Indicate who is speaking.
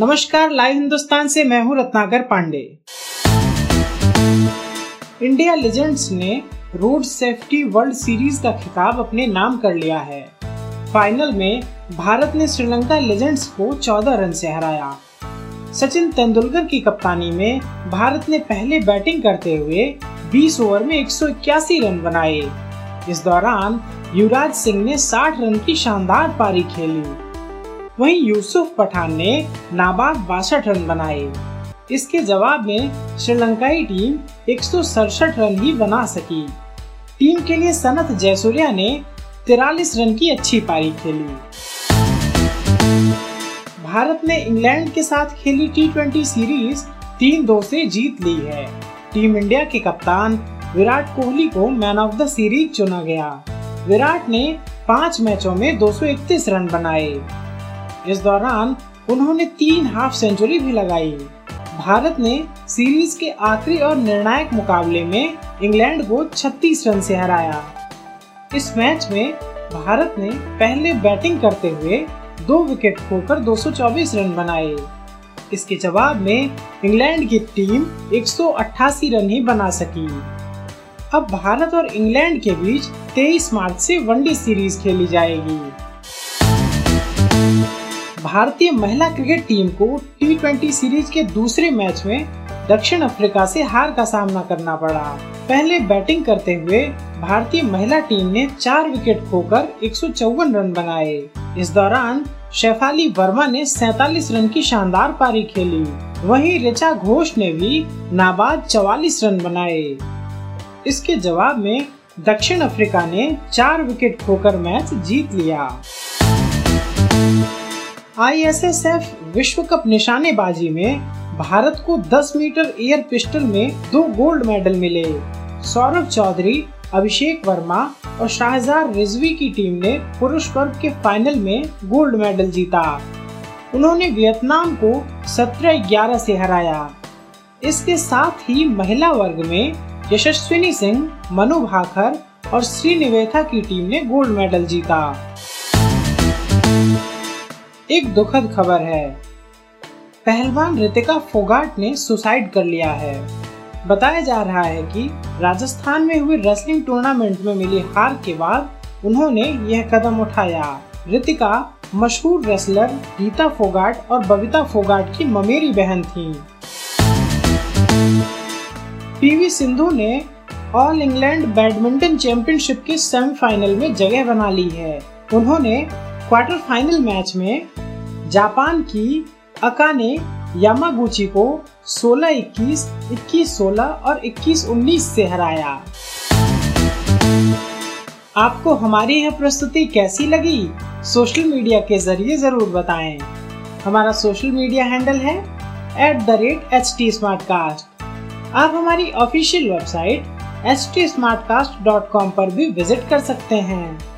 Speaker 1: नमस्कार, लाइव हिंदुस्तान से मैं हूँ रत्नाकर पांडे। इंडिया लेजेंड्स ने रोड सेफ्टी वर्ल्ड सीरीज़ का खिताब अपने नाम कर लिया है। फाइनल में भारत ने श्रीलंका लेजेंड्स को 14 रन से हराया। सचिन तेंदुलकर की कप्तानी में भारत ने पहले बैटिंग करते हुए 20 ओवर में एक सौ इक्यासी रन बनाए। इस दौरान युवराज सिंह ने 60 रन की शानदार पारी खेली। वहीं यूसुफ पठान ने नाबाद बासठ रन बनाए। इसके जवाब में श्रीलंकाई टीम एक सौ सड़सठ रन ही बना सकी। टीम के लिए सनत जयसूर्या ने तिरालीस रन की अच्छी पारी खेली। भारत ने इंग्लैंड के साथ खेली टी सीरीज़ तीन दो से जीत ली है। टीम इंडिया के कप्तान विराट कोहली को मैन ऑफ़ द सीरीज़ चुना गया। विराट ने पाँच मैचों में 231 रन बनाए। इस दौरान उन्होंने तीन हाफ़ सेंचुरी भी लगाई। भारत ने सीरीज़ के आखिरी और निर्णायक मुकाबले में इंग्लैंड को 36 रन से हराया। इस मैच में भारत ने पहले बैटिंग करते हुए दो विकेट खोकर 224 रन बनाए। इसके जवाब में इंग्लैंड की टीम 188 रन ही बना सकी। अब भारत और इंग्लैंड के बीच 23 मार्च से वनडे सीरीज़ खेली जाएगी। भारतीय महिला क्रिकेट टीम को टी सीरीज़ के दूसरे मैच में दक्षिण अफ्रीका से हार का सामना करना पड़ा। पहले बैटिंग करते हुए भारतीय महिला टीम ने चार विकेट खोकर एक सौ चौवन रन बनाए। इस दौरान शेफाली वर्मा ने 47 रन की शानदार पारी खेली। वहीं रिचा घोष ने भी नाबाद 44 रन बनाए। इसके जवाब में दक्षिण अफ्रीका ने चार विकेट खोकर मैच जीत लिया। आईएसएसएफ विश्व कप निशानेबाजी में भारत को 10 मीटर एयर पिस्टल में दो गोल्ड मेडल मिले। सौरभ चौधरी, अभिषेक वर्मा और शाहजार रिजवी की टीम ने पुरुष वर्ग के फाइनल में गोल्ड मेडल जीता। उन्होंने वियतनाम को 17-11 से हराया। इसके साथ ही महिला वर्ग में यशस्विनी सिंह, मनु भाकर और श्रीनिवेथा की टीम ने गोल्ड मेडल जीता। एक दुखद खबर है। पहलवान रितिका फोगाट ने सुसाइड कर लिया है। बताया जा रहा है कि राजस्थान में हुए रेसलिंग टूर्नामेंट में मिली हार के बाद उन्होंने यह कदम उठाया। रितिका मशहूर रेसलर गीता फोगाट और बबीता फोगाट की ममेरी बहन थी। पीवी सिंधु ने ऑल इंग्लैंड बैडमिंटन चैंपियनशिप के सेमीफाइनल में जगह बना ली है। उन्होंने क्वार्टर फाइनल मैच में जापान की अकाने यामागुची को 16-21, 21-16 और 21-19 से हराया। आपको हमारी यह प्रस्तुति कैसी लगी? सोशल मीडिया के ज़रिए ज़रूर बताएँ। हमारा सोशल मीडिया हैंडल है at the rate H T आप हमारी ऑफिशियल वेबसाइट एच टी पर भी विज़िट कर सकते हैं।